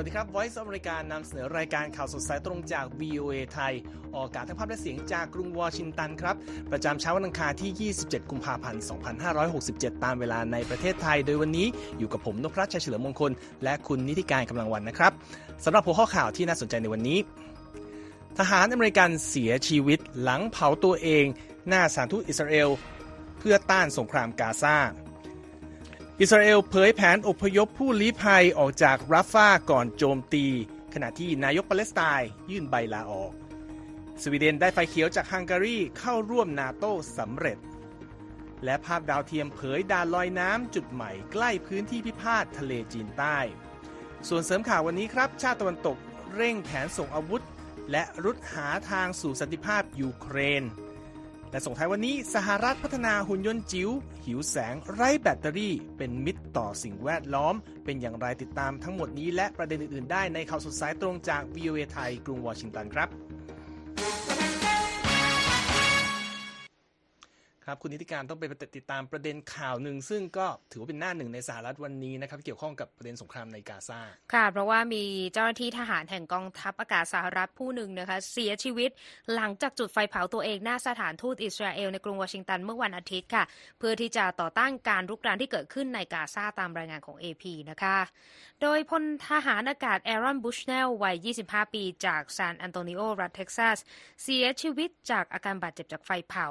วัสดีครับ Voice of อเมริกานำเสนอรายการข่าวสดสายตรงจาก VOA ไทย ออกอากาศทั้งภาพและเสียงจากกรุงวอชิงตันครับ ประจำเช้าวันอังคารที่ 27 กุมภาพันธ์ 2567 ตามเวลาในประเทศไทย โดยวันนี้อยู่กับผมนพรัชชัยเฉลิมมงคล และคุณนิติการกำลังวันนะครับสำหรับหัวข้อข่าวที่น่าสนใจในวันนี้ ทหารอเมริกันเสียชีวิตหลังเผาตัวเอง หน้าสถานทูตอิสราเอล เพื่อต้านสงครามกาซา อิสราเอลเผยแผนอพยพผู้ลี้ภัยออกจากราฟาก่อนโจมตี ขณะที่นายกปาเลสไตน์ยื่นใบลาออก สวีเดนได้ไฟเขียวจากฮังการีเข้าร่วมนาโต้สำเร็จ และภาพดาวเทียมเผยดานลอยน้ำจุดใหม่ใกล้พื้นที่พิพาททะเลจีนใต้ ส่วนเสริมข่าววันนี้ครับ ชาติตะวันตกเร่งแผนส่งอาวุธ และรุดหาทางสู่สันติภาพยูเครน และส่งท้ายวันนี้สหรัฐพัฒนาหุ่นยนต์จิ๋วหิวแสงไร้แบตเตอรี่ เป็นมิตรต่อสิ่งแวดล้อม เป็นอย่างไรติดตามทั้งหมดนี้และประเด็นอื่นๆ ได้ในข่าวสดสายตรงจาก VOA ไทยกรุงวอชิงตันครับ ครับคุณนิติการต้องไปติดตามประเด็นข่าวหนึ่ง ซึ่งก็ถือว่าเป็นหน้าหนึ่งในสหรัฐวันนี้นะครับเกี่ยวข้องกับประเด็นสงครามในกาซาค่ะ เพราะว่ามีเจ้าหน้าที่ทหารแห่งกองทัพอากาศสหรัฐผู้หนึ่งนะคะเสียชีวิตหลังจากจุดไฟเผาตัวเองหน้าสถานทูตอิสราเอลในกรุงวอชิงตันเมื่อวันอาทิตย์ค่ะ เพื่อที่จะต่อต้านการรุกรานที่เกิดขึ้นในกาซาตามรายงานของ AP นะคะ โดยพลทหารอากาศแอรอนบุชเนลวัย 25 ปีจากซานอันโตนิโอรัฐเท็กซัสเสียชีวิตจากอาการบาดเจ็บจากไฟเผา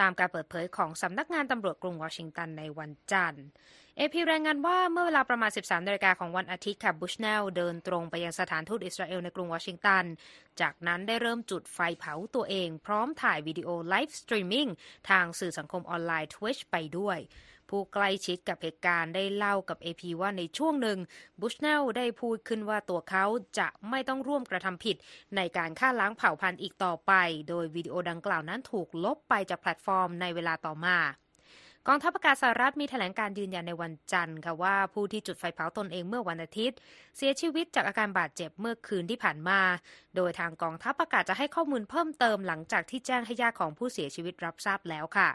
ตามการเปิดเผยของสำนักงานตำรวจกรุงวอชิงตันในวันจันทร์เอพีรายงานว่าเมื่อเวลาประมาณ 13นาฬิกาของวันอาทิตย์ค่ะบุชเนลเดินตรงไปยังสถานทูตอิสราเอลในกรุงวอชิงตัน จากนั้นได้เริ่มจุดไฟเผาตัวเอง พร้อมถ่ายวิดีโอ live streaming ทางสื่อสังคมออนไลน์ Twitch ไปด้วย ผู้ใกล้ชิดกับเหตุการณ์ได้เล่ากับ AP ว่าในช่วงหนึ่งบุชเนลได้พูดขึ้นว่าตัวเขาจะไม่ต้องร่วมกระทำผิด ในการฆ่าล้างเผ่าพันธุ์อีกต่อไป โดยวิดีโอดังกล่าวนั้นถูกลบไปจากแพลตฟอร์มในเวลาต่อมากองทัพอากาศสหรัฐมีแถลงการยืนยันในวันจันทร์ค่ะว่าผู้ที่จุดไฟเผาตนเองเมื่อวันอาทิตย์ เสียชีวิตจากอาการบาดเจ็บเมื่อคืนที่ผ่านมา โดยทางกองทัพอากาศจะให้ข้อมูลเพิ่มเติมหลังจากที่แจ้งให้ญาติของผู้เสียชีวิตรับทราบแล้วค่ะ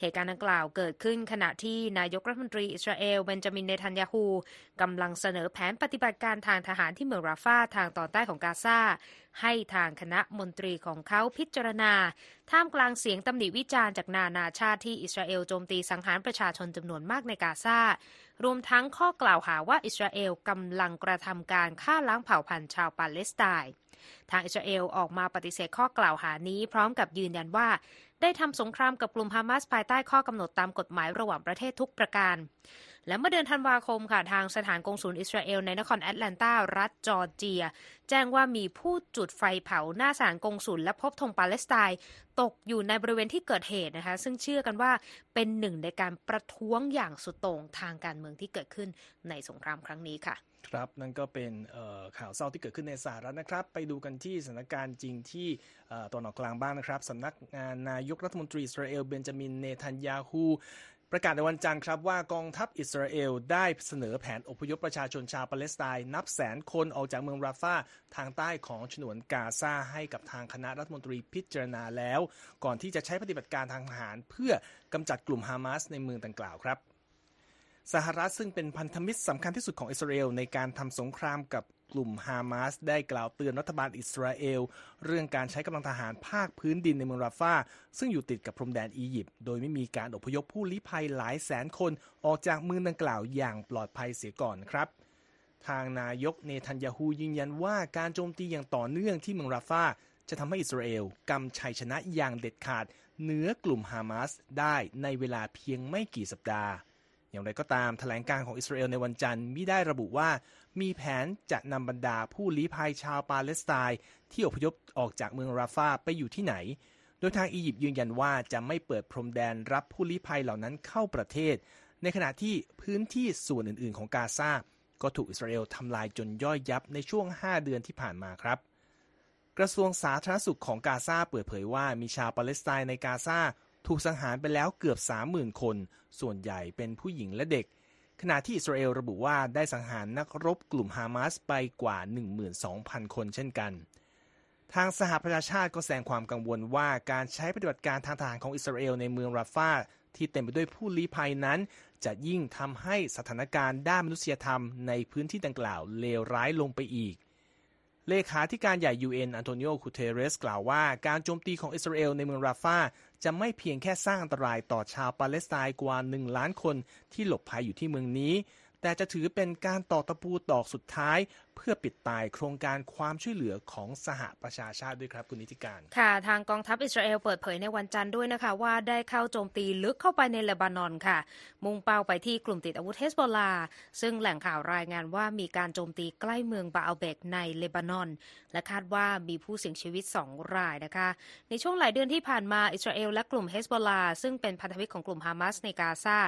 เหตุการณ์ดังกล่าวเกิดขึ้นขณะที่นายกรัฐมนตรีอิสราเอลเบนจามินเนทันยาฮูกำลังเสนอแผนปฏิบัติการทางทหารที่เมืองราฟาทางตอนใต้ของกาซาให้ทางคณะมนตรีของเขาพิจารณา ท่ามกลางเสียงตำหนิวิจารณ์จากนานาชาติที่อิสราเอลโจมตีสังหารประชาชนจำนวนมากในกาซารวมทั้งข้อกล่าวหาว่าอิสราเอลกำลังกระทำการฆ่าล้างเผ่าพันธุ์ชาวปาเลสไตน์ทางอิสราเอลออกมาปฏิเสธข้อกล่าวหานี้ พร้อมกับยืนยันว่า ได้ทำสงครามกับกลุ่มฮามาสภายใต้ข้อกำหนดตามกฎหมายระหว่างประเทศทุกประการ และเมื่อเดือนธันวาคมค่ะทางสถานกงศูนย์อิสราเอลในนครแอตแลนตารัฐจอร์เจีย แจ้งว่ามีผู้จุดไฟเผาหน้าสถานกงศูนย์และพบธงปาเลสไตน์ตกอยู่ในบริเวณที่เกิดเหตุนะคะ ซึ่งเชื่อกันว่าเป็นหนึ่งในการประท้วงอย่างสุดโต่งทางการเมืองที่เกิดขึ้นในสงครามครั้งนี้ค่ะ ครับนั่นก็เป็นข่าวเศร้าที่เกิดขึ้นในสหรัฐนะครับ ไปดูกันที่สถานการณ์จริงที่ตอนออกกลางบ้างนะครับสำนักงานนายกรัฐมนตรีอิสราเอลเบนจามินเนทันยาฮูประกาศในวันจันทร์ครับว่ากองทัพอิสราเอลได้เสนอแผนอพยพประชาชนชาวปาเลสไตน์นับแสนคนออกจากเมืองราฟาทางใต้ของฉนวนกาซาให้กับทางคณะรัฐมนตรีพิจารณาแล้ว ก่อนที่จะใช้ปฏิบัติการทางทหารเพื่อกำจัดกลุ่มฮามาสในเมืองดังกล่าวครับ สหรัฐซึ่งเป็นพันธมิตรสำคัญที่สุดของอิสราเอลในการทำสงครามกับกลุ่มฮามาสได้กล่าวเตือนรัฐบาลอิสราเอล เรื่องการใช้กำลังทหารภาคพื้นดินในเมืองราฟาซึ่งอยู่ติดกับพรมแดนอียิปต์โดยไม่มีการอพยพผู้ลี้ภัยหลายแสนคนออกจากเมืองดังกล่าวอย่างปลอดภัยเสียก่อนครับทางนายกเนทันยาฮูยืนยันว่าการโจมตีอย่างต่อเนื่องที่เมืองราฟาจะทำให้อิสราเอลกำชัยชนะอย่างเด็ดขาดเหนือกลุ่มฮามาสได้ในเวลาเพียงไม่กี่สัปดาห์ อย่างไรก็ตามแถลงการของอิสราเอลในวันจันทร์มิได้ระบุว่า มีแผนจะนำบรรดาผู้ลี้ภัยชาวปาเลสไตน์ที่อพยพออกจากเมืองราฟาไปอยู่ที่ไหน โดยทางอียิปต์ยืนยันว่าจะไม่เปิดพรมแดนรับผู้ลี้ภัยเหล่านั้นเข้าประเทศ ในขณะที่พื้นที่ส่วนอื่น ๆ ของกาซาก็ถูกอิสราเอลทำลายจนย่อยยับในช่วง 5 เดือนที่ผ่านมาครับ กระทรวงสาธารณสุขของกาซาเปิดเผยว่ามีชาวปาเลสไตน์ในกาซา ถูกสังหารไปแล้วเกือบ30,000 คน ส่วนใหญ่เป็นผู้หญิงและเด็ก ขณะที่อิสราเอลระบุว่าได้สังหารนักรบกลุ่มฮามาสไปกว่า 12,000 คนเช่นกัน ทางสหประชาชาติก็แสดงความกังวลว่าการใช้ปฏิบัติการทางทหารของอิสราเอลในเมืองราฟาที่เต็มไปด้วยผู้ลี้ภัยนั้น จะยิ่งทำให้สถานการณ์ด้านมนุษยธรรมในพื้นที่ดังกล่าวเลวร้ายลงไปอีก เลขาธิการใหญ่ UN อันโตนิโอ กูเทเรซกล่าวว่า การโจมตีของอิสราเอลในเมืองราฟา จะไม่เพียงแค่สร้างอันตรายต่อชาวปาเลสไตน์กว่า 1 ล้านคนที่หลบภัยอยู่ที่เมืองนี้ แต่จะถือเป็นการตอกตะปูดอกสุดท้าย เพื่อปิดตายโครงการความช่วยเหลือของสหประชาชาติด้วยครับคุณนิติการ ค่ะ ทางกองทัพอิสราเอลเปิดเผยในวันจันทร์ด้วยนะคะ ว่าได้เข้าโจมตีลึกเข้าไปในเลบานอนค่ะ มุ่งเป้าไปที่กลุ่มติดอาวุธเฮสบอลา ซึ่งแหล่งข่าวรายงานว่ามีการโจมตีใกล้เมืองบาอัลเบกในเลบานอน และคาดว่ามีผู้เสียชีวิต 2 รายนะคะ ในช่วงหลายเดือนที่ผ่านมาอิสราเอลและกลุ่มเฮสบอลลาซึ่งเป็นพันธมิตรของกลุ่มฮามาสในกาซา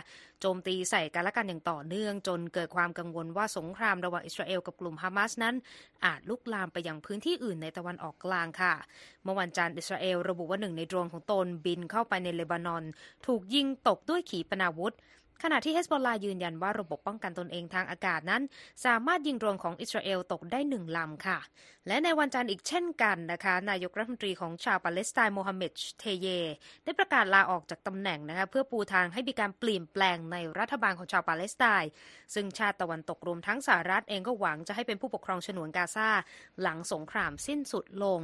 โจมตีใส่กันและกันอย่างต่อเนื่อง จนเกิดความกังวลว่าสงครามระหว่างอิสราเอลกับกลุ่มฮามาสนั้นอาจลุกลามไปยังพื้นที่อื่นในตะวันออกกลางค่ะ เมื่อวันจันทร์อิสราเอลระบุว่าหนึ่งในโดรนของตนบินเข้าไปในเลบานอน ถูกยิงตกด้วยขีปนาวุธ ขณะที่เฮซบอลลาห์ยืนยันว่าระบบป้องกันตนเองทางอากาศนั้น สามารถยิงโดรนของอิสราเอลตกได้หนึ่งลำค่ะ และในวันจันทร์อีกเช่นกันนะคะ นายกรัฐมนตรีของชาวปาเลสไตน์โมฮัมเหม็ด ชเตเยห์ ได้ประกาศลาออกจากตำแหน่งนะคะเพื่อปูทางให้มีการเปลี่ยนแปลงในรัฐบาลของชาวปาเลสไตน์ซึ่งชาติตะวันตกรวมทั้งสหรัฐเองก็หวังจะให้เป็นผู้ปกครองฉนวนกาซาหลังสงครามสิ้นสุดลง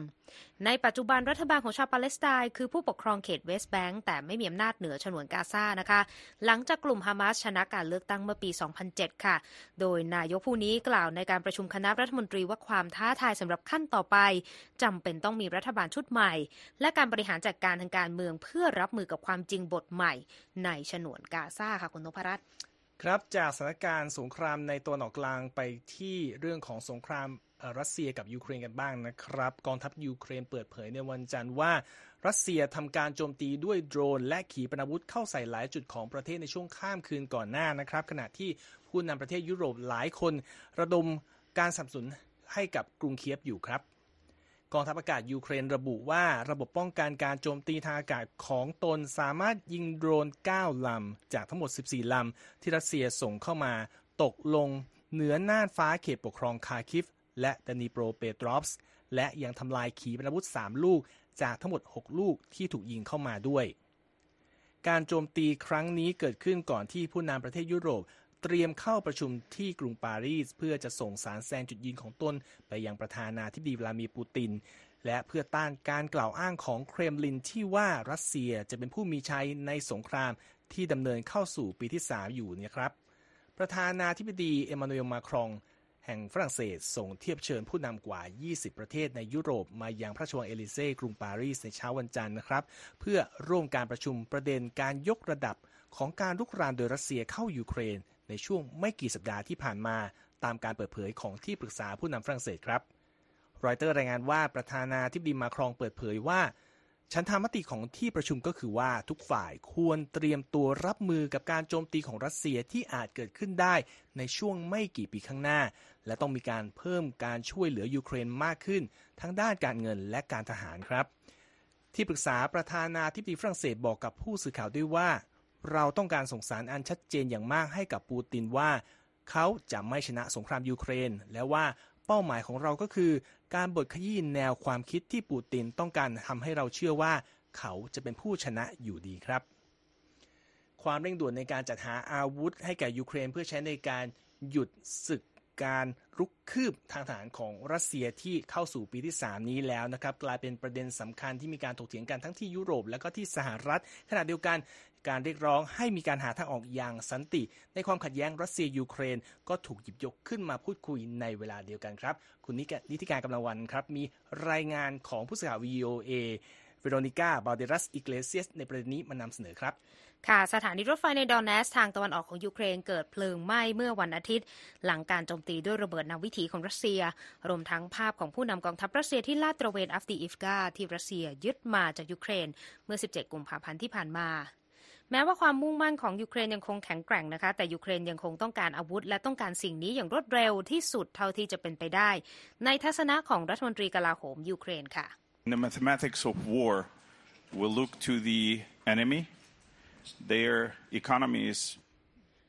ในปัจจุบันรัฐบาลของชาวปาเลสไตน์คือผู้ปกครองเขตเวสต์แบงก์แต่ไม่มีอำนาจเหนือฉนวนกาซานะคะ หลังจากกลุ่มฮามาสชนะการเลือกตั้งเมื่อปี 2007 ค่ะ โดยนายกผู้นี้กล่าวในการประชุมคณะรัฐมนตรีว่าความท้าทายสำหรับขั้นต่อไปจำเป็นต้องมีรัฐบาลชุดใหม่ และการบริหารจัดการทางการเมืองเพื่อรับมือกับความจริงบทใหม่ ในฉนวนกาซาค่ะคุณนพรัตน์ครับจากสถานการณ์สงครามในตัวหนอกกลางไปที่เรื่องของสงครามรัสเซียกับยูเครนกันบ้างนะครับ กองทัพยูเครนเปิดเผยในวันจันทร์ว่า รัสเซียทำการโจมตีด้วยโดรน และขีปนาวุธเข้าใส่หลายจุดของประเทศในช่วงข้ามคืนก่อนหน้านะครับ ขณะที่ผู้นำประเทศยุโรปหลายคน ระดมการสนับสนุนให้กับกรุงเคียฟอยู่ครับกองทัพอากาศยูเครนระบุว่าระบบป้องกันการโจมตีทางอากาศของตนสามารถยิงโดรน 9 ลำ จากทั้งหมด 14 ลำ ที่รัสเซียส่งเข้ามา ตกลงเหนือน่านฟ้าเขตปกครองคาคิฟ และดานิโปรเปตรอฟส์และยังทำลายขีปนาวุธ 3 ลูกจากทั้งหมด 6 ลูกที่ถูกยิงเข้ามาด้วย การโจมตีครั้งนี้เกิดขึ้นก่อนที่ผู้นำประเทศยุโรปเตรียมเข้าประชุมที่กรุงปารีส เพื่อจะส่งสารแซงจุดยืนของตนไปยังประธานาธิบดีวลามีร์ปูติน และเพื่อต้านการกล่าวอ้างของเครมลินที่ว่ารัสเซียจะเป็นผู้มีชัยในสงครามที่ดำเนินเข้าสู่ปีที่ 3 อยู่เนี่ยครับ ประธานาธิบดีเอมานูเอลมาครอง แห่งฝรั่งเศสส่งเทียบเชิญผู้นำกว่า 20 ประเทศในยุโรป มายังพระราชวังเอลิเซ่กรุงปารีสในเช้าวันจันทร์นะครับ เพื่อร่วมการประชุมประเด็นการยกระดับของการลุกรานโดยรัสเซียเข้ายูเครน ในช่วงไม่กี่สัปดาห์ที่ผ่านมาตามการเปิดเผยของที่ปรึกษาผู้นำฝรั่งเศสครับรอยเตอร์รายงานว่าประธานาธิบดีมาครองเปิดเผยว่า ฉันทามติของที่ประชุมก็คือว่าทุกฝ่ายควรเตรียมตัวรับมือกับการโจมตีของรัสเซียที่อาจเกิดขึ้นได้ในช่วงไม่กี่ปีข้างหน้า และต้องมีการเพิ่มการช่วยเหลือยูเครนมากขึ้น ทั้งด้านการเงินและการทหารครับ ที่ปรึกษาประธานาธิบดีฝรั่งเศสบอกกับผู้สื่อข่าวด้วยว่า เราต้องการส่งสารอันชัดเจนอย่างมากให้กับปูตินว่า เขาจะไม่ชนะสงครามยูเครน และว่า เป้าหมายของเราก็คือ การบดขยี้แนวความคิดที่ปูตินต้องการทำให้เราเชื่อว่า เขาจะเป็นผู้ชนะอยู่ดีครับ ความเร่งด่วนในการจัดหาอาวุธ ให้แก่ยูเครนเพื่อใช้ในการหยุดศึกการรุกคืบทางทหารของรัสเซียที่เข้าสู่ปีที่ 3 นี้แล้วนะครับ กลายเป็นประเด็นสำคัญที่มีการถกเถียงกันทั้งที่ยุโรปและก็ที่สหรัฐขณะเดียวกัน การเรียกร้องให้มีการหาทางออกอย่างสันติ ในความขัดแย้งรัสเซียยูเครน ก็ถูกหยิบยกขึ้นมาพูดคุยในเวลาเดียวกันครับ คุณนิกนิติการกำลังวันครับ มีรายงานของผู้สื่อข่าว VOA เวโรนิก้า บัลเดรัส อิเกลเซียส ในประเด็นนี้มานำเสนอครับค่ะสถานีรถไฟในโดเนตสก์ ทางตะวันออกของยูเครนเกิดเพลิงไหม้เมื่อวันอาทิตย์ หลังการโจมตีด้วยระเบิดนำวิถีของรัสเซีย รวมทั้งภาพของผู้นำกองทัพรัสเซียที่ลาดตระเวนอัฟดีอิฟกาที่รัสเซียยึดมาจากยูเครน เมื่อ 17 กุมภาพันธ์ที่ผ่านมา แม้ว่าความมุ่งมั่นของยูเครนยังคงแข็งแกร่งนะคะ แต่ยูเครนยังคงต้องการอาวุธ และต้องการสิ่งนี้อย่างรวดเร็วที่สุดเท่าที่จะเป็นไปได้ ในทัศนะของรัฐมนตรีกลาโหมยูเครนค่ะ The mathematics of war, we'll look to the enemy. Their economy is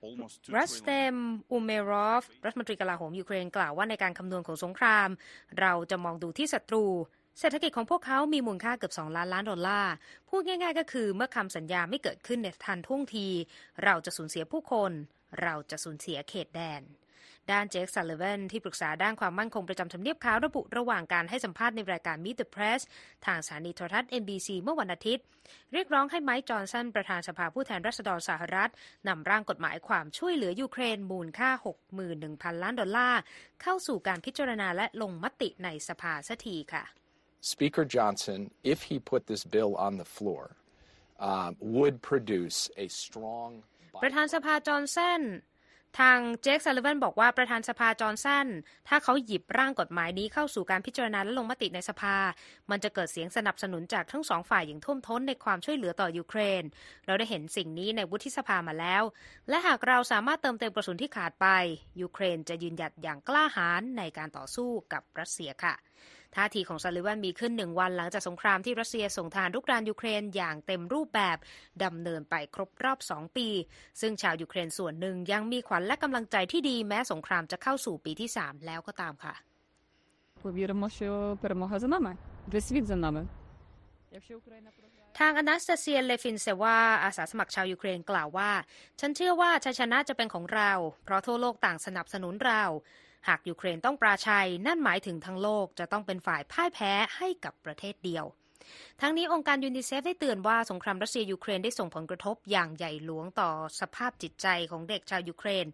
almost two trillion. รัสเตมอุเมรอฟ รัฐมนตรีกลาโหมยูเครนกล่าวว่าในการคำนวณของสงคราม เราจะมองดูที่ศัตรู เศรษฐกิจของพวกเขามีมูลค่าเกือบ 2 ล้านล้านดอลลาร์ พูดง่าย ๆ ก็คือเมื่อคำสัญญาไม่เกิดขึ้นในทันท่วงที เราจะสูญเสียผู้คน เราจะสูญเสียเขตแดน ด้านเจคซัลลิแวนที่ปรึกษาด้านความมั่นคงประจำทำเนียบขาวระบุระหว่างการให้สัมภาษณ์ในรายการ Meet the Press ทางสถานีโทรทัศน์ NBC เมื่อวันอาทิตย์ เรียกร้องให้ไมค์จอห์นสันประธานสภาผู้แทนราษฎรสหรัฐนำร่างกฎหมายความช่วยเหลือยูเครนมูลค่า 61,000 ล้านดอลลาร์เข้าสู่การพิจารณาและลงมติในสภาสักทีค่ะ Speaker Johnson, if he put this bill on the floor, um, would produce a strong ประธานสภาจอห์นสันทางเจคซัลลิแวนบอกว่าประธานสภาจอห์นสันถ้าเขาหยิบร่างกฎหมายนี้เข้าสู่การพิจารณาและลงมติในสภา มันจะเกิดเสียงสนับสนุนจากทั้งสองฝ่ายอย่างท่วมท้นในความช่วยเหลือต่อยูเครน เราได้เห็นสิ่งนี้ในวุฒิสภามาแล้ว และหากเราสามารถเติมเต็มกระสุนที่ขาดไปยูเครนจะยืนหยัดอย่างกล้าหาญในการต่อสู้กับรัสเซียค่ะ ท่าทีของซัลลิแวนมีขึ้นหนึ่งวันหลังจากสงครามที่รัสเซียส่งทหารรุกรานยูเครนอย่างเต็มรูปแบบดำเนินไปครบรอบสองปี ซึ่งชาวยูเครนส่วนหนึ่งยังมีขวัญและกำลังใจที่ดีแม้สงครามจะเข้าสู่ปีที่สามแล้วก็ตามค่ะ ทางอนาสตาเซียเลฟินเซวาอาสาสมัครชาวยูเครนกล่าวว่า ฉันเชื่อว่าชัยชนะจะเป็นของเรา เพราะทั่วโลกต่างสนับสนุนเรา หากยูเครนต้องปราชัย นั่นหมายถึงทั้งโลกจะต้องเป็นฝ่ายพ่ายแพ้ให้กับประเทศเดียว ทั้งนี้องค์การยูนิเซฟได้เตือนว่าสงครามรัสเซียยูเครนได้ส่งผลกระทบอย่างใหญ่หลวงต่อสภาพจิตใจของเด็กชาวยูเครน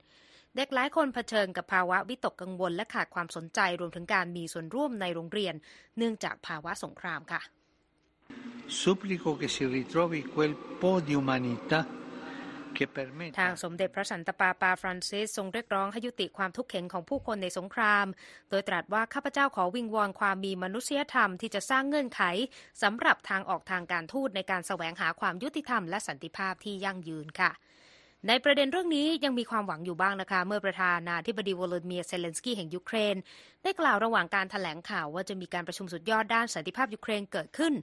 เด็กหลายคนเผชิญกับภาวะวิตกกังวลและขาดความสนใจรวมถึงการมีส่วนร่วมในโรงเรียน เนื่องจากภาวะสงครามค่ะ Supplico che si ritrovi quel po' di umanità ทางสมเด็จพระสันตะปาปาฟรานซิสทรงเรียกร้องให้ยุติความทุกข์เข็ญของผู้คนในสงคราม โดยตรัสว่าข้าพเจ้าขอวิงวอนความมีมนุษยธรรมที่จะสร้างเงื่อนไขสำหรับทางออกทางการทูตในการแสวงหาความยุติธรรมและสันติภาพที่ยั่งยืนค่ะในประเด็นเรื่องนี้ยังมีความหวังอยู่บ้างนะคะ เมื่อประธานาธิบดีโวโลดิเมียร์ เซเลนสกี้แห่งยูเครน ได้กล่าวระหว่างการแถลงข่าวว่าจะมีการประชุมสุดยอดด้านสันติภาพยูเครนเกิดขึ้น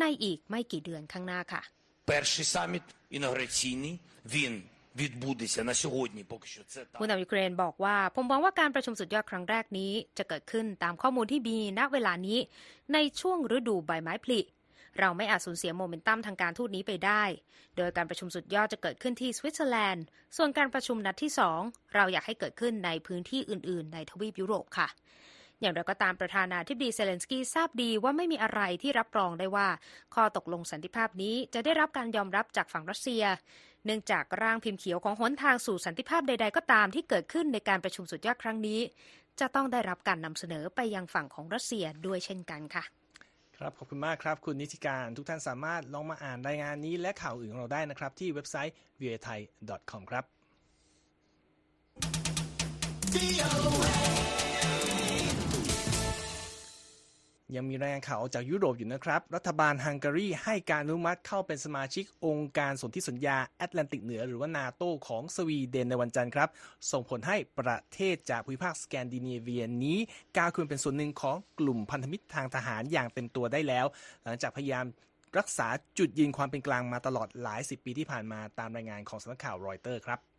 ในอีกไม่กี่เดือนข้างหน้าค่ะ Перший саміт інаугураційний, він відбудеться на сьогодні. Поки що це ผู้ так. นำยูเครนบอกว่า ผมหวังว่าการประชุมสุดยอดครั้งแรกนี้จะเกิดขึ้นตามข้อมูลที่มีณเวลานี้ ในช่วงฤดูใบไม้ผลิ เราไม่อาจสูญเสียโมเมนตัมทางการทูตนี้ไปได้ โดยการประชุมสุดยอดจะเกิดขึ้นที่สวิตเซอร์แลนด์ ส่วนการประชุมนัดที่ 2 เราอยากให้เกิดขึ้นในพื้นที่อื่น ๆ ในทวีปยุโรปค่ะ อย่างไรก็ตามประธานาธิบดีเซเลนสกี้ทราบดีว่าไม่มีอะไรที่รับรองได้ว่า ข้อตกลงสันติภาพนี้จะได้รับการยอมรับจากฝั่งรัสเซีย เนื่องจากร่างพิมพ์เขียวของหนทางสู่สันติภาพใด ๆ ก็ตามที่เกิดขึ้นในการประชุมสุดยอดครั้งนี้ จะต้องได้รับการนำเสนอไปยังฝั่งของรัสเซียด้วยเช่นกันค่ะครับขอบคุณมากครับ คุณนิติการทุกท่านสามารถลองมาอ่านรายงานนี้และข่าวอื่นของเราได้นะครับ ที่เว็บไซต์ v a t h a i com ครับ ยังมีรายงานข่าวออกจากยุโรปอยู่นะครับ รัฐบาลฮังการีให้การอนุมัติเข้าเป็นสมาชิกองค์การสนธิสัญญาแอตแลนติกเหนือหรือว่านาโตของสวีเดนในวันจันทร์ครับ ส่งผลให้ประเทศจากภูมิภาคสแกนดิเนเวียนี้ก้าวขึ้นเป็นส่วนหนึ่งของกลุ่มพันธมิตรทางทหารอย่างเต็มตัวได้แล้ว หลังจากพยายามรักษาจุดยืนความเป็นกลางมาตลอดหลายสิบปีที่ผ่านมาตามรายงานของสำนักข่าวรอยเตอร์ครับ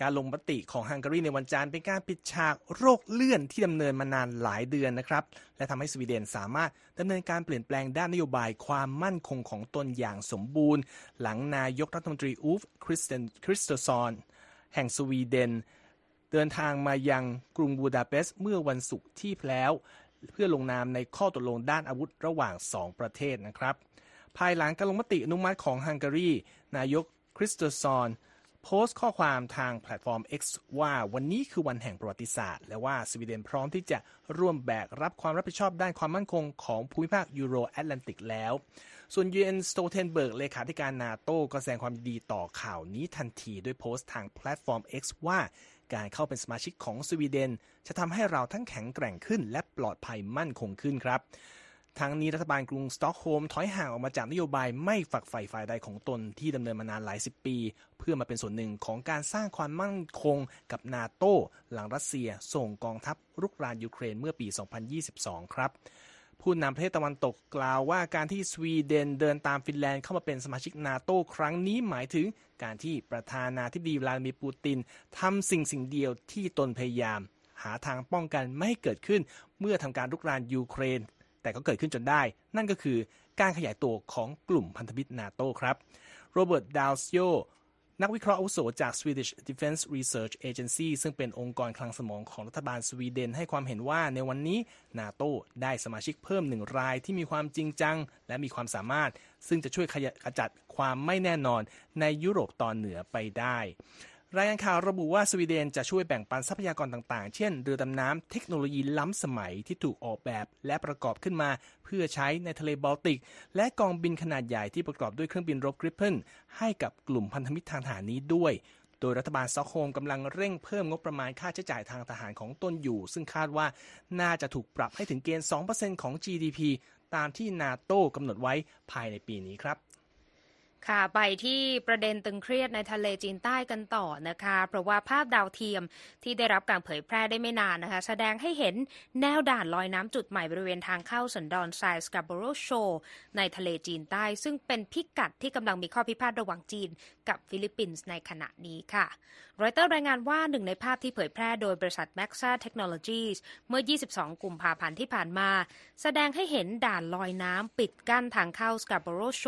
การลงมติของฮังการีในวันจันทร์เป็นการปิดฉากโรคเลื่อนที่ดำเนินมานานหลายเดือนนะครับ และทำให้สวีเดนสามารถดำเนินการเปลี่ยนแปลงด้านนโยบายความมั่นคงของตนอย่างสมบูรณ์ หลังนายกรัฐมนตรีอูล์ฟคริสเตนคริสเตอร์ซอนแห่งสวีเดน เดินทางมายังกรุงบูดาเปสต์เมื่อวันศุกร์ที่แล้ว เพื่อลงนามในข้อตกลงด้านอาวุธระหว่าง 2 ประเทศนะครับ ภายหลังการลงมติอนุมัติของฮังการีนายกคริสเตอร์ซอน โพสต์ข้อความทางแพลตฟอร์ม X ว่าวันนี้คือวันแห่งประวัติศาสตร์ และว่าสวีเดนพร้อมที่จะร่วมแบกรับความรับผิดชอบด้านความมั่นคงของภูมิภาคยูโรแอตแลนติกแล้ว ส่วนเยนส์ สโตลเทนเบิร์กเลขาธิการนาโต้ก็แสดงความยินดีต่อข่าวนี้ทันทีด้วยโพสต์ทางแพลตฟอร์ม X ว่าการเข้าเป็นสมาชิกของสวีเดน จะทำให้เราทั้งแข็งแกร่งขึ้นและปลอดภัยมั่นคงขึ้นครับ ทั้งนี้รัฐบาลกรุงสต็อกโฮล์มถอยห่างออกมาจากนโยบายไม่ฝักใฝ่ฝ่ายใดของตนที่ดำเนินมานานหลายสิบปี เพื่อมาเป็นส่วนหนึ่งของการสร้างความมั่นคงกับนาโตหลังรัสเซีย ส่งกองทัพรุกรานยูเครนเมื่อปี 2022 ครับผู้นำประเทศตะวันตกกล่าวว่าการที่สวีเดนเดินตามฟินแลนด์เข้ามาเป็นสมาชิกนาโตครั้งนี้หมายถึงการที่ประธานาธิบดีวลาดิมีร์ปูตินทำสิ่งสิ่งเดียวที่ตนพยายาม หาทางป้องกันไม่ให้เกิดขึ้น เมื่อทำการรุกรานยูเครน แต่ก็เกิดขึ้นจนได้ นั่นก็คือการขยายตัวของกลุ่มพันธมิตรนาโตครับโรเบิร์ตดาวซิโอนักวิเคราะห์อาวุโสจาก Swedish Defense Research Agency ซึ่งเป็นองค์กรคลังสมองของรัฐบาลสวีเดนให้ความเห็นว่าในวันนี้นาโตได้สมาชิกเพิ่มหนึ่งรายที่มีความจริงจัง และมีความสามารถ ซึ่งจะช่วยขจัดความไม่แน่นอนในยุโรปตอนเหนือไปได้ รายงานข่าวระบุว่าสวีเดนจะช่วยแบ่งปันทรัพยากรต่างๆ เช่น เรือดำน้ำเทคโนโลยีล้ำสมัยที่ถูกออกแบบและประกอบขึ้นมา เพื่อใช้ในทะเลบอลติก และกองบินขนาดใหญ่ที่ประกอบด้วยเครื่องบินรบ Gripen ให้กับกลุ่มพันธมิตรทางทหารนี้ด้วย โดยรัฐบาลสต็อกโฮล์มกำลังเร่งเพิ่มงบประมาณค่าใช้จ่ายทางทหารของตนอยู่ ซึ่งคาดว่าน่าจะถูกปรับให้ถึงเกณฑ์ 2%ของ GDP ตามที่นาโต้กำหนดไว้ภายในปีนี้ครับ ค่ะไปที่ประเด็นตึงเครียดในทะเลจีนใต้กันต่อนะคะ เพราะว่าภาพดาวเทียมที่ได้รับการเผยแพร่ได้ไม่นานนะคะ แสดงให้เห็นแนวด่านลอยน้ำจุดใหม่บริเวณทางเข้าสันดอนทราย Scarborough Shoal ในทะเลจีนใต้ ซึ่งเป็นพิกัดที่กำลังมีข้อพิพาทระหว่างจีนกับฟิลิปปินส์ในขณะนี้ค่ะ รอยเตอร์รายงานว่าหนึ่งในภาพที่เผยแพร่โดยบริษัท Maxar Technologies เมื่อ 22 กุมภาพันธ์ที่ผ่านมา แสดงให้เห็นด่านลอยน้ำปิดกั้นทางเข้า Scarborough Shoal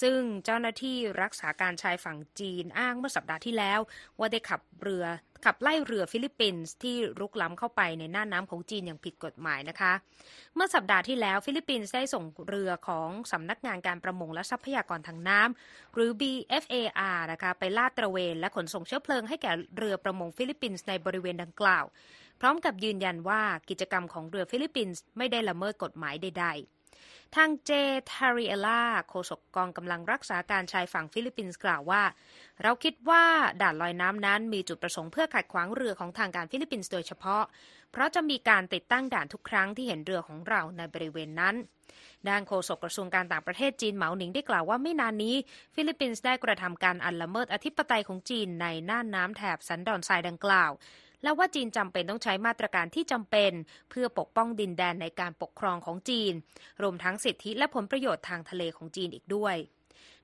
ซึ่งเจ้าหน้าที่รักษาการชายฝั่งจีนอ้างเมื่อสัปดาห์ที่แล้ว ว่าได้ขับเรือ ขับไล่เรือฟิลิปปินส์ที่รุกล้ำเข้าไปในน่านน้ำของจีนอย่างผิดกฎหมายนะคะ เมื่อสัปดาห์ที่แล้วฟิลิปปินส์ได้ส่งเรือของสำนักงานการประมงและทรัพยากรทางน้ำหรือ BFAR นะคะไปลาดตระเวนและขนส่งเชื้อเพลิงให้แก่เรือประมงฟิลิปปินส์ในบริเวณดังกล่าว พร้อมกับยืนยันว่ากิจกรรมของเรือฟิลิปปินส์ไม่ได้ละเมิดกฎหมายใดๆ ทางเจทาร์ริเอลาโฆษกกองกำลังรักษาการชายฝั่งฟิลิปปินส์กล่าวว่า เราคิดว่าด่านลอยน้ำนั้นมีจุดประสงค์เพื่อขัดขวางเรือของทางการฟิลิปปินส์โดยเฉพาะ เพราะจะมีการติดตั้งด่านทุกครั้งที่เห็นเรือของเราในบริเวณนั้น ด้านโฆษกกระทรวงการต่างประเทศจีนเหมาหนิงได้กล่าวว่าไม่นานนี้ ฟิลิปปินส์ได้กระทำการอันละเมิดอธิปไตยของจีนในน่านน้ำแถบสันดอนทรายดังกล่าว และว่าจีนจำเป็นต้องใช้มาตรการที่จำเป็น เพื่อปกป้องดินแดนในการปกครองของจีน รวมทั้งสิทธิและผลประโยชน์ทางทะเลของจีนอีกด้วย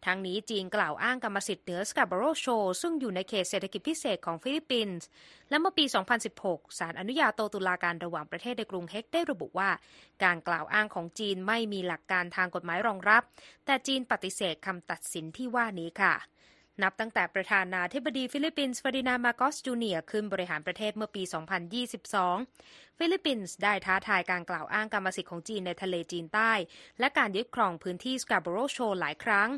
ทั้งนี้จีนกล่าวอ้างกรรมสิทธิ์เหนือ Scarborough Shoal ซึ่งอยู่ในเขตเศรษฐกิจพิเศษของฟิลิปปินส์ และเมื่อปี 2016 ศาลอนุญาโตตุลาการระหว่างประเทศในกรุงเฮกได้ระบุว่า การกล่าวอ้างของจีนไม่มีหลักการทางกฎหมายรองรับ แต่จีนปฏิเสธคำตัดสินที่ว่านี้ค่ะ นับตั้งแต่ประธานาธิบดีฟิลิปปินส์ฟาดินามาโกสจูเนียขึ้นบริหารประเทศเมื่อปี 2022 ฟิลิปปินส์ได้ท้าทายการกล่าวอ้างกรรมสิทธิ์ของจีนในทะเลจีนใต้ และการยึดครองพื้นที่สกาโบโรโชหลายครั้ง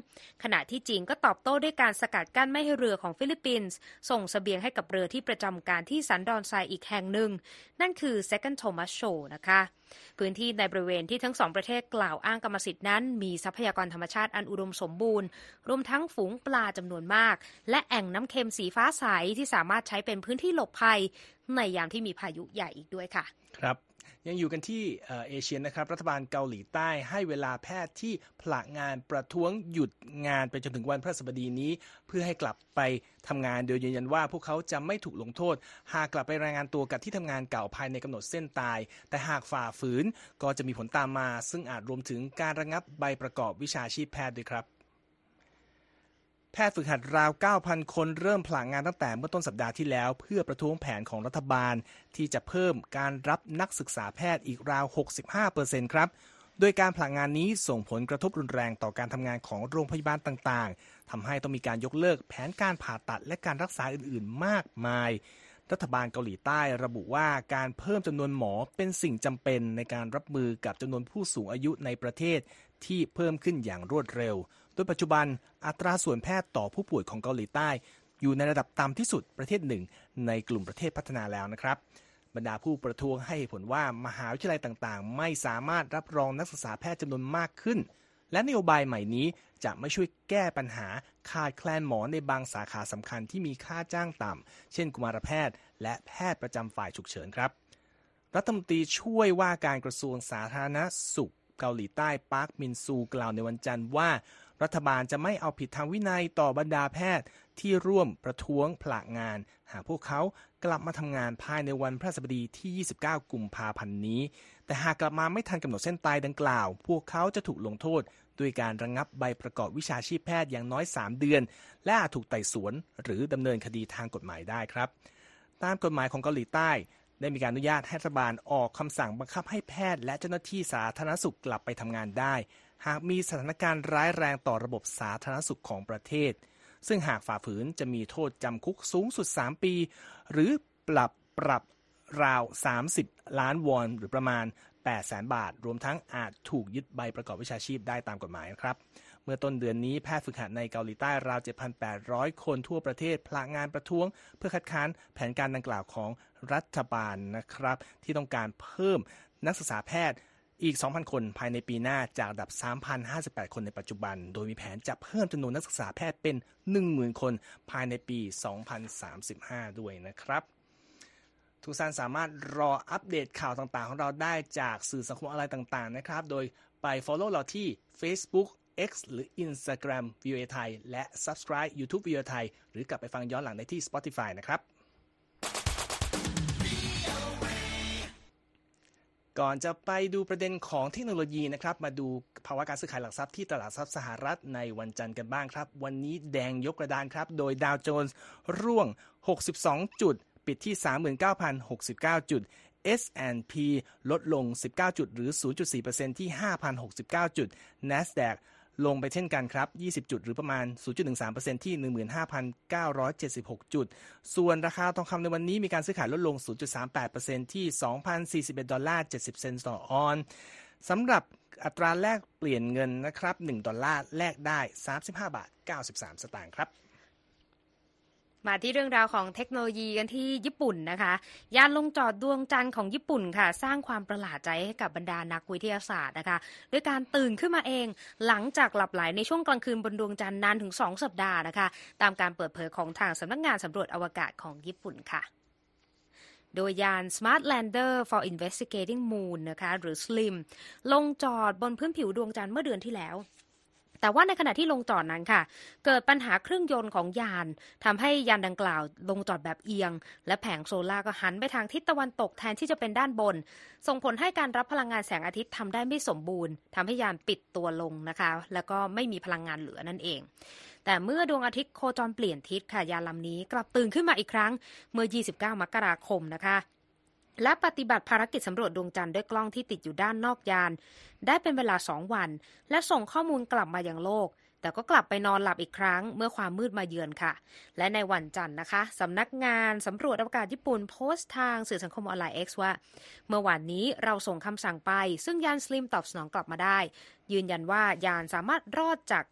ขณะที่จีนก็ตอบโต้ด้วยการสกัดกั้นไม่ให้เรือของฟิลิปปินส์ส่งสเสบียงให้กับเรือที่ประจำการที่สันดอนทรายอีกแห่งหนึ่ง นั่นคือ Second Thomas Show นะคะพื้นที่ในบริเวณที่ทั้งสองประเทศกล่าวอ้างกรรมสิทธิ์นั้น มีทรัพยากรธรรมชาติอันอุดมสมบูรณ์ รวมทั้งฝูงปลาจำนวนมาก และแอ่งน้ำเค็มสีฟ้าใสที่สามารถใช้เป็นพื้นที่หลบภัย ในยามที่มีพายุใหญ่อีกด้วยค่ะ ครับยังอยู่กันที่เอเชียนะครับ รัฐบาลเกาหลีใต้ให้เวลาแพทย์ที่ผละงานประท้วงหยุดงานไปจนถึงวันพฤหัสบดีนี้ เพื่อให้กลับไปทำงานโดยยืนยันว่าพวกเขาจะไม่ถูกลงโทษ หากกลับไปรายงานตัวกับที่ทำงานเก่าภายในกำหนดเส้นตาย แต่หากฝ่าฝืนก็จะมีผลตามมา ซึ่งอาจรวมถึงการระงับใบประกอบวิชาชีพแพทย์ด้วยครับ แพทย์ฝึกหัดราว 9,000 คนเริ่มผลางงานตั้งแต่เมื่อต้นสัปดาห์ที่แล้ว เพื่อประท้วงแผนของรัฐบาล ที่จะเพิ่มการรับนักศึกษาแพทย์อีกราว 65%ครับ โดยการผลางงานนี้ส่งผลกระทบรุนแรงต่อการทำงานของโรงพยาบาลต่างๆทำให้ต้องมีการยกเลิกแผนการผ่าตัดและการรักษาอื่นๆ มากมาย รัฐบาลเกาหลีใต้ระบุว่าการเพิ่มจำนวนหมอเป็นสิ่งจำเป็นในการรับมือกับจำนวนผู้สูงอายุในประเทศที่เพิ่มขึ้นอย่างรวดเร็ว โดยปัจจุบันอัตราส่วนแพทย์ต่อผู้ป่วยของเกาหลีใต้ อยู่ในระดับต่ำที่สุดประเทศหนึ่ง ในกลุ่มประเทศพัฒนาแล้วนะครับ บรรดาผู้ประท้วงให้ผลว่ามหาวิทยาลัยต่างๆ ไม่สามารถรับรองนักศึกษาแพทย์จำนวนมากขึ้น และนโยบายใหม่นี้จะไม่ช่วยแก้ปัญหาขาดแคลนหมอในบางสาขาสำคัญที่มีค่าจ้างต่ำ เช่น กุมารแพทย์ และแพทย์ประจำฝ่ายฉุกเฉินครับ รัฐมนตรีช่วยว่าการกระทรวงสาธารณสุขเกาหลีใต้ปาร์คมินซูกล่าวในวันจันทร์ว่า รัฐบาลจะไม่เอาผิดทางวินัยต่อบรรดาแพทย์ที่ร่วมประท้วงผละงาน หากพวกเขากลับมาทำงานภายในวันพระสบดีที่ 29 กุมภาพันธ์นี้ แต่หากกลับมาไม่ทันกำหนดเส้นตายดังกล่าว พวกเขาจะถูกลงโทษด้วยการระงงับใบประกอบวิชาชีพแพทย์อย่างน้อย 3 เดือน และอาจถูกไต่สวน หรือดำเนินคดีทางกฎหมายได้ครับ ตามกฎหมายของเกาหลีใต้ได้มีการอนุญาตให้รัฐบาลออกคำสั่งบังคับให้แพทย์และเจ้าหน้าที่สาธารณสุขกลับไปทำงานได้ หากมีสถานการณ์ร้ายแรงต่อระบบสาธารณสุขของประเทศ ซึ่งหากฝ่าฝืนจะมีโทษจำคุกสูงสุด 3 ปี หรือปรับปรับราว 30 ล้านวอนหรือประมาณ8แสนบาท รวมทั้งอาจถูกยึดใบประกอบวิชาชีพได้ตามกฎหมายนะครับ เมื่อต้นเดือนนี้แพทย์ฝึกหัดในเกาหลีใต้ราว 7,800 คนทั่วประเทศพลางานประท้วง เพื่อคัดค้านแผนการดังกล่าวของรัฐบาลนะครับ ที่ต้องการเพิ่มนักศึกษาแพทย์ อีก 2,000 คนภายในปีหน้าจากระดับ 3,058 คนในปัจจุบัน โดยมีแผนจะเพิ่มจำนวนนักศึกษาแพทย์เป็น 10,000 คนภายในปี 2035 ด้วยนะครับทุกท่านสามารถรออัปเดตข่าวต่างๆ ของเราได้จากสื่อสังคมออนไลน์ต่างๆ นะครับ โดยไป follow เราที่ Facebook X หรือ Instagram VOA ไทยและ subscribe YouTube VOA ไทยหรือกลับไปฟังย้อนหลังได้ที่ Spotify นะครับ ก่อนจะไปดูประเด็นของเทคโนโลยีนะครับ มาดูภาวะการซื้อขายหลักทรัพย์ที่ตลาดทรัพย์สหรัฐในวันจันทร์กันบ้างครับ วันนี้แดงยกกระดานครับ โดยดาวโจนส์ร่วง 62 จุด ปิดที่ 39,069 จุด S&P ลดลง 19 จุด หรือ 0.4%ที่ 5,069 จุด NASDAQ ลงไปเช่นกันครับ 20 จุดหรือประมาณ 0.13%ที่ 15,976 จุด ส่วนราคาทองคำในวันนี้มีการซื้อขายลดลง 0.38%ที่ 2,041 ดอลลาร์ 70 เซนต์ต่อออนซ์สำหรับอัตราแลกเปลี่ยนเงินนะครับ 1 ดอลลาร์แลกได้ 35 บาท 93 สตางค์ครับ มาที่เรื่องราวของเทคโนโลยีกันที่ญี่ปุ่นนะคะ ยานลงจอดดวงจันทร์ของญี่ปุ่นค่ะ สร้างความประหลาดใจให้กับบรรดานักวิทยาศาสตร์นะคะด้วยการตื่นขึ้นมาเอง หลังจากหลับใหลในช่วงกลางคืนบนดวงจันทร์นานถึง 2 สัปดาห์นะคะ ตามการเปิดเผยของทางสำนักงานสำรวจอวกาศของญี่ปุ่นค่ะโดยยาน Smart Lander for Investigating Moon นะคะหรือ SLIM ลงจอดบนพื้นผิวดวงจันทร์เมื่อเดือนที่แล้ว แต่ว่าในขณะที่ลงจอดนั้นค่ะ เกิดปัญหาเครื่องยนต์ของยานทำให้ยานดังกล่าวลงจอดแบบเอียง และแผงโซลาร์ก็หันไปทางทิศตะวันตกแทนที่จะเป็นด้านบน ส่งผลให้การรับพลังงานแสงอาทิตย์ทำได้ไม่สมบูรณ์ทำให้ยานปิดตัวลงนะคะ แล้วก็ไม่มีพลังงานเหลือนั่นเองแต่เมื่อดวงอาทิตย์โคจรเปลี่ยนทิศค่ะยานลำนี้กลับตื่นขึ้นมาอีกครั้งเมื่อ 29 มกราคมนะคะ และปฏิบัติภารกิจสำรวจดวงจันทร์ด้วยกล้องที่ติดอยู่ด้านนอกยาน ได้เป็นเวลาสองวัน และส่งข้อมูลกลับมายังโลก แต่ก็กลับไปนอนหลับอีกครั้งเมื่อความมืดมาเยือนค่ะ และในวันจันทร์นะคะสำนักงานสำรวจอวกาศญี่ปุ่นโพสต์ทางสื่อสังคมออนไลน์ X ว่า เมื่อวานนี้เราส่งคำสั่งไป ซึ่งยานสลิมตอบสนองกลับมาได้ ยืนยันว่ายานสามารถรอดจาก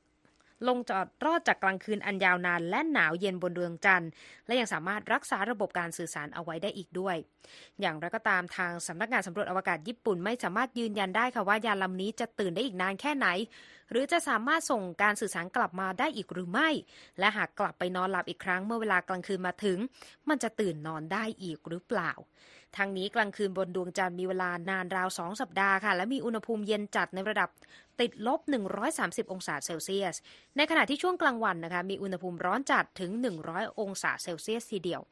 ลงจอดรอดจากกลางคืนอันยาวนานและหนาวเย็นบนดวงจันทร์ และยังสามารถรักษาระบบการสื่อสารเอาไว้ได้อีกด้วย อย่างไรก็ตามทางสำนักงานสำรวจอวกาศญี่ปุ่นไม่สามารถยืนยันได้ค่ะว่ายานลำนี้จะตื่นได้อีกนานแค่ไหน หรือจะสามารถส่งการสื่อสารกลับมาได้อีกหรือไม่ และหากกลับไปนอนหลับอีกครั้งเมื่อเวลากลางคืนมาถึง มันจะตื่นนอนได้อีกหรือเปล่าทางนี้กลางคืนบนดวงจันทร์มีเวลานานราว2สัปดาห์ค่ะ และมีอุณหภูมิเย็นจัดในระดับ ติดลบ 130 องศาเซลเซียส ในขณะที่ช่วงกลางวันนะคะมีอุณหภูมิร้อนจัดถึง 100 องศาเซลเซียสทีเดียว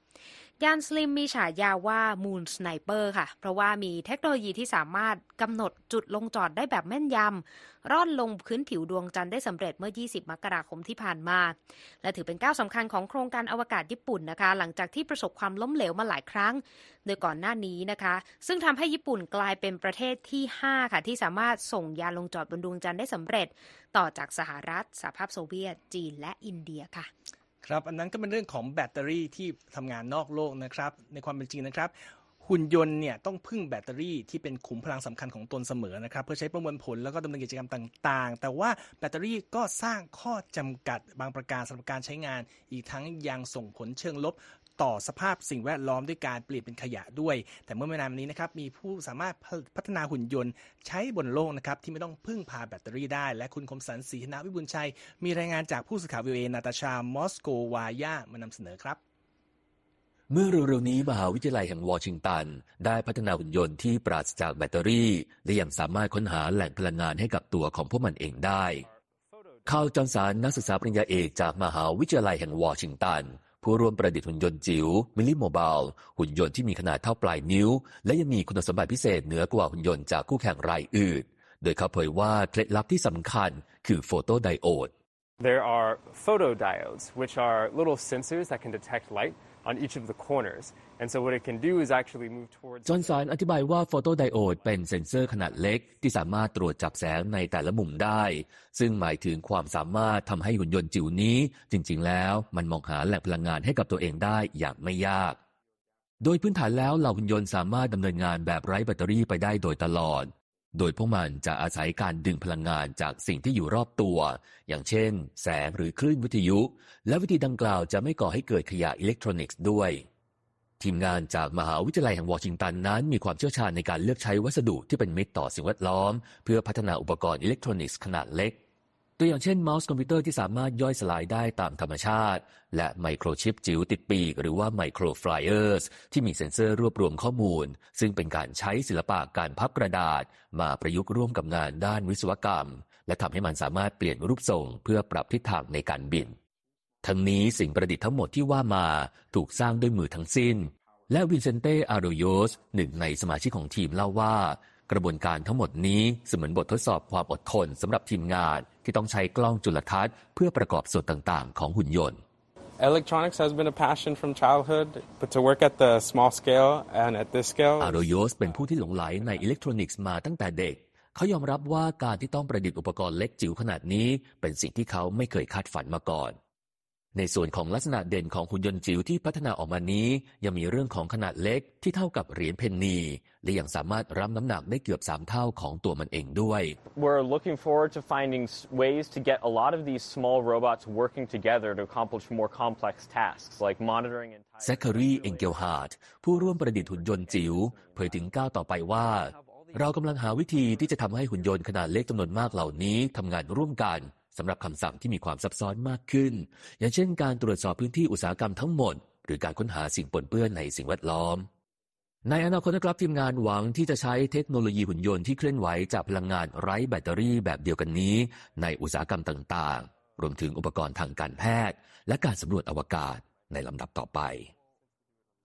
ยานสลิมมีฉายาว่า Moon Sniper ค่ะ เพราะว่ามีเทคโนโลยีที่สามารถกำหนดจุดลงจอดได้แบบแม่นยำ ร่อนลงพื้นผิวดวงจันทร์ได้สำเร็จเมื่อ 20 มกราคมที่ผ่านมา และถือเป็นก้าวสำคัญของโครงการอวกาศญี่ปุ่นนะคะ หลังจากที่ประสบความล้มเหลวมาหลายครั้ง โดยก่อนหน้านี้นะคะ ซึ่งทำให้ญี่ปุ่นกลายเป็นประเทศที่ 5 ค่ะ ที่สามารถส่งยานลงจอดบนดวงจันทร์ได้สำเร็จ ต่อจากสหรัฐสหภาพโซเวียต จีนและอินเดียค่ะครับอันนั้นก็เป็นเรื่องของแบตเตอรี่ที่ทำงานนอกโลกนะครับ ในความเป็นจริงนะครับ หุ่นยนต์เนี่ยต้องพึ่งแบตเตอรี่ที่เป็นขุมพลังสำคัญของตนเสมอนะครับ เพื่อใช้ประมวลผลแล้วก็ดำเนินกิจกรรมต่างๆ แต่ว่าแบตเตอรี่ก็สร้างข้อจำกัดบางประการสำหรับการใช้งาน อีกทั้งยังส่งผลเชิงลบ ต่อสภาพสิ่งแวดล้อมด้วยการเปลี่ยนเป็นขยะด้วย แต่เมื่อไม่นานมานี้นะครับมีผู้สามารถพัฒนาหุ่นยนต์ใช้บนโลกนะครับที่ไม่ต้องพึ่งพาแบตเตอรี่ได้ และคุณคมสันศรีธนาวิบุญชัย มีรายงานจากผู้สื่อข่าววีโอเอนาตาชามอสโกวายามานำเสนอครับเมื่อเร็วๆนี้มหาวิทยาลัยแห่งวอชิงตัน ได้พัฒนาหุ่นยนต์ที่ปราศจากแบตเตอรี่ และยังสามารถค้นหาแหล่งพลังงานให้กับตัวของพวกมันเองได้คาร์ลจอนสันนักศึกษาปริญญาเอกจากมหาวิทยาลัยแห่งวอชิงตัน ผู้ร่วมประดิษฐ์หุ่นยนต์จิ๋ว MilliMobile หุ่นยนต์ที่มีขนาดเท่าปลายนิ้ว และยังมีคุณสมบัติพิเศษเหนือกว่าหุ่นยนต์จากคู่แข่งรายอื่น โดยเขาเผยว่าเคล็ดลับที่สำคัญคือ photodiode There are photodiodes, which are little sensors that can detect light on each of the corners. And so what it can do is actually move towards จอห์นสันอธิบายว่า photodiode เป็นเซ็นเซอร์ขนาดเล็ก ที่สามารถตรวจจับแสงในแต่ละมุมได้ ซึ่งหมายถึงความสามารถทำให้หุ่นยนต์จิ๋วนี้ จริง ๆ แล้วมันมองหาแหล่งพลังงานให้กับตัวเองได้อย่างไม่ยาก โดยพื้นฐานแล้วเหล่าหุ่นยนต์สามารถดำเนินงานแบบไร้แบตเตอรี่ไปได้โดยตลอด โดยพวกมันจะอาศัยการดึงพลังงานจากสิ่งที่อยู่รอบตัว อย่างเช่น แสงหรือคลื่นวิทยุ และวิธีดังกล่าวจะไม่ก่อให้เกิดขยะอิเล็กทรอนิกส์ด้วย ทีมงานจากมหาวิทยาลัยแห่งวอชิงตันนั้นมีความเชี่ยวชาญในการเลือกใช้วัสดุที่เป็นมิตรต่อสิ่งแวดล้อม เพื่อพัฒนาอุปกรณ์อิเล็กทรอนิกส์ขนาดเล็ก ตัวอย่างเช่นเมาส์คอมพิวเตอร์ที่สามารถย่อยสลายได้ตามธรรมชาติ และไมโครชิปจิ๋วติดปีก หรือว่า microfliers ที่มีเซ็นเซอร์รวบรวมข้อมูล ซึ่งเป็นการใช้ศิลปะการพับกระดาษ มาประยุกต์ร่วมกับงานด้านวิศวกรรม และทำให้มันสามารถเปลี่ยนรูปทรง เพื่อปรับทิศทางในการบิน ทั้งนี้สิ่งประดิษฐ์ทั้งหมดที่ว่ามาถูกสร้างด้วยมือทั้งสิ้น และวินเซนเตอาโรโยสหนึ่งในสมาชิกของทีมเล่าว่า กระบวนการทั้งหมดนี้เสมือนบททดสอบความอดทนสำหรับทีมงานที่ต้องใช้กล้องจุลทรรศน์เพื่อประกอบส่วนต่างๆ ของหุ่นยนต์ electronics has been a passion from childhood, but to work at the small scale and at this scale อาโรโยสเป็นผู้ที่หลงไหลในอิเล็กทรอนิกส์มาตั้งแต่เด็ก เขายอมรับว่าการที่ต้องประดิษฐ์อุปกรณ์เล็กจิ๋วขนาดนี้ เป็นสิ่งที่เขาไม่เคยคาดฝันมาก่อน ในส่วนของลักษณะเด่นของหุ่นยนต์จิ๋วที่พัฒนาออกมานี้ ยังมีเรื่องของขนาดเล็กที่เท่ากับเหรียญเพนนี และยังสามารถรับน้ำหนักได้เกือบ 3 เท่าของตัวมันเองด้วย we're looking forward to finding s- ways to get a lot of these small robots working together to accomplish more complex tasks like monitoring and แซคคารีเองเกลฮาร์ดผู้ร่วมประดิษฐ์หุ่นยนต์จิ๋วเผยถึงก้าวต่อไปว่า เรากำลังหาวิธีที่จะทำให้หุ่นยนต์ขนาดเล็กจำนวนมากเหล่านี้ทำงานร่วมกัน สำหรับคำสั่งที่มีความซับซ้อนมากขึ้น อย่างเช่นการตรวจสอบพื้นที่อุตสาหกรรมทั้งหมด หรือการค้นหาสิ่งปนเปื้อนในสิ่งแวดล้อม ในอนาคตนะครับทีมงานหวังที่จะใช้เทคโนโลยีหุ่นยนต์ที่เคลื่อนไหวจากพลังงานไร้แบตเตอรี่แบบเดียวกันนี้ ในอุตสาหกรรมต่างๆ รวมถึงอุปกรณ์ทางการแพทย์ และการสำรวจอวกาศในลำดับต่อไป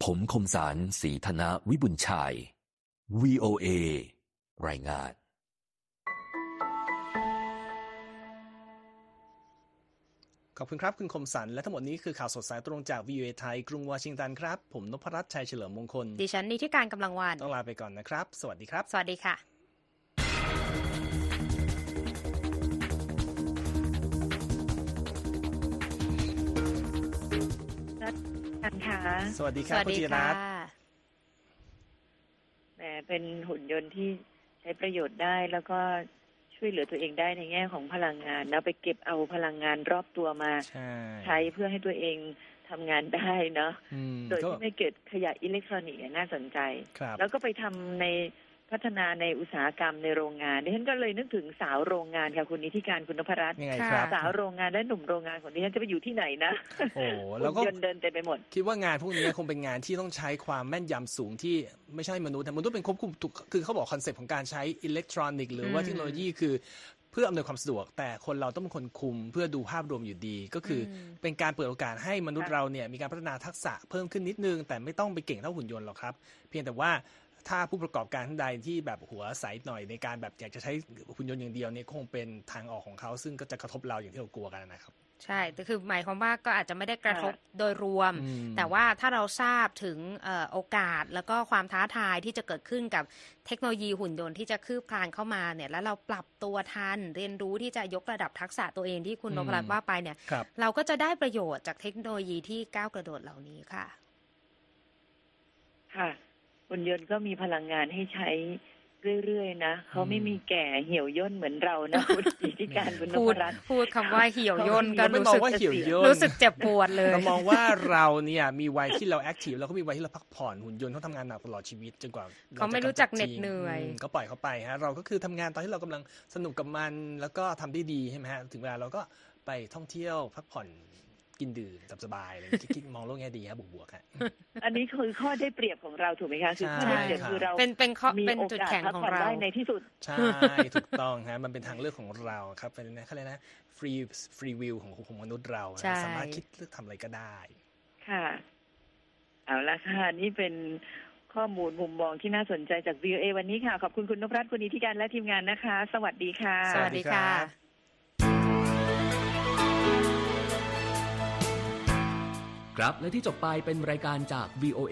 ผมคมสารสีธนะวิบุญชัย VOA รายงาน ขอบคุณครับ คุณคมสัน และทั้งหมดนี้คือข่าวสดสายตรงจาก VOA ไทย กรุงวอชิงตันครับ ผมนพรัตน์ชัยเฉลิมมงคล ดิฉันนิติการกำลังวันต้องลาไปก่อนนะครับ สวัสดีครับ สวัสดีค่ะกันค่ะสวัสดีคสรับวัสคุณดีจิรัค่ะตน์แหมเป็นหุ่นยนต์ที่ใช้ประโยชน์ได้แล้วก็ ช่วยเหลือตัวเองได้ในแง่ของพลังงาน แล้วไปเก็บเอาพลังงานรอบตัวมาใช่ใช้เพื่อให้ตัวเองทำงานได้เนาะอืมโดยก็ที่ไม่เกิดขยะอิเล็กทรอนิกส์เนี่ยน่าสนใจครับแล้วก็ไปทำใน พัฒนาในอุตสาหกรรมในโรงงานดิฉันก็เลยนึกถึงสาวโรงงานค่ะคุณนิติการคุณนพรัตน์ยังไงค่ะครับสาวโรงงานและหนุ่มโรงงานของดิฉันจะไปอยู่ที่ไหนนะโอ้หุ่แล้วนก็ยนต์เดินเต็มไปหมด คิดว่างานพวกนี้คงเป็นงานที่ต้องใช้ความแม่นยำสูงที่ไม่ใช่มนุษย์แต่มนุษย์เป็นควบคุมทุกคือเขาบอก concept ของการใช้อิเล็กทรอนิกส์หรือว่าอืมเทคโนโลยีคือเพื่ออำนวยความสะดวก แต่คนเราต้องเป็นคนคุมเพื่อดูภาพรวมอยู่ดี ก็คืออมเป็นการเปิดโอกาสให้มนุษย์ค่ะเราเนี่ยมีการพัฒนาทักษะเพิ่มขึ้นนิดนึง แต่ไม่ต้องไปเก่งเท่าหุ่นยนต์หรอกครับ เพียงแต่ว่า ถ้าผู้ประกอบการท่านใดที่แบบหัวใสหน่อยในการแบบอยากจะใช้หุ่นยนต์อย่างเดียวเนี่ยคงเป็นทางออกของเขา ซึ่งก็จะกระทบเราอย่างที่เรากลัวกันนะครับใช่แต่คือหมายความว่าก็อาจจะไม่ได้กระทบโดยรวมอืมแต่ว่าถ้าเราทราบถึงเอ่อโอกาสแล้วก็ความท้าทายที่จะเกิดขึ้นกับเทคโนโลยีหุ่นยนต์ที่จะคืบคลานเข้ามาเนี่ย แล้วเราปรับตัวทัน เรียนรู้ที่จะยกระดับทักษะตัวเองที่คุณอืนมพรัตน์ว่าไปเนี่ยครับเราก็จะได้ประโยชน์จากเทคโนโลยีที่ก้าวกระโดดเหล่านี้ค่ะ ค่ะ หุ่นยนต์ก็มีพลังงานให้ใช้เรื่อยๆนะเขาไม่มีแก่เหี่ยวย่นเหมือนเรานะคุณนิติการคุณนพูพดรัตน์พูดคำว่าเหี่ยวย่นก็เราไม่รู้มองสึกว่าเหี่ยวย่นรู้สึกเจ็บปวดเลยเรามองว่าเราเนี่ยมีวัยที่เรา active แล้วก็มีวัยที่เราพักผ่อนหุ่นยนต์เขาทำงานหนักตลอดชีวิตจนกว่าเขาไม่รู้จักเหน็ดเหนื่อยมก็ปล่อยเขาไปฮะเราก็คือทำงานตอนที่เรากำลังสนุกกับมันแล้วก็ทำได้ดีใช่ไหมฮะถึงเวลาเราก็ไปท่องเที่ยวพักผ่อน กินดื่มสบายๆอะไรอย่างเงี้ยคิดมองโลกแง่ดีครับบวกๆฮะอันนี้คือข้อได้เปรียบของเราถูกไหมคะคือข้อได้เปรียบใช่คือเราเป็นเป็นข้อมีเป็นโอจุดกาสแข็งพักของผ่อนเราได้ในที่สุดใช่ถูกต้องฮะมันเป็นทางเลือกของเราครับเป็นนะเขาเรียกนะฟรีฟรีวิวของของมนุษย์เราฮะใช่สามารถคิดเลือกทำอะไรก็ได้ ค่ะ เอาละค่ะนี่เป็นข้อมูลมุมมองที่น่าสนใจจาก VOA วันนี้ค่ะ ขอบคุณคุณนพรัตน์คุณนิติการและทีมงานนะคะ สวัสดีค่ะ สวัสดีค่ะ ครับและที่จบไปเป็นรายการจาก VOA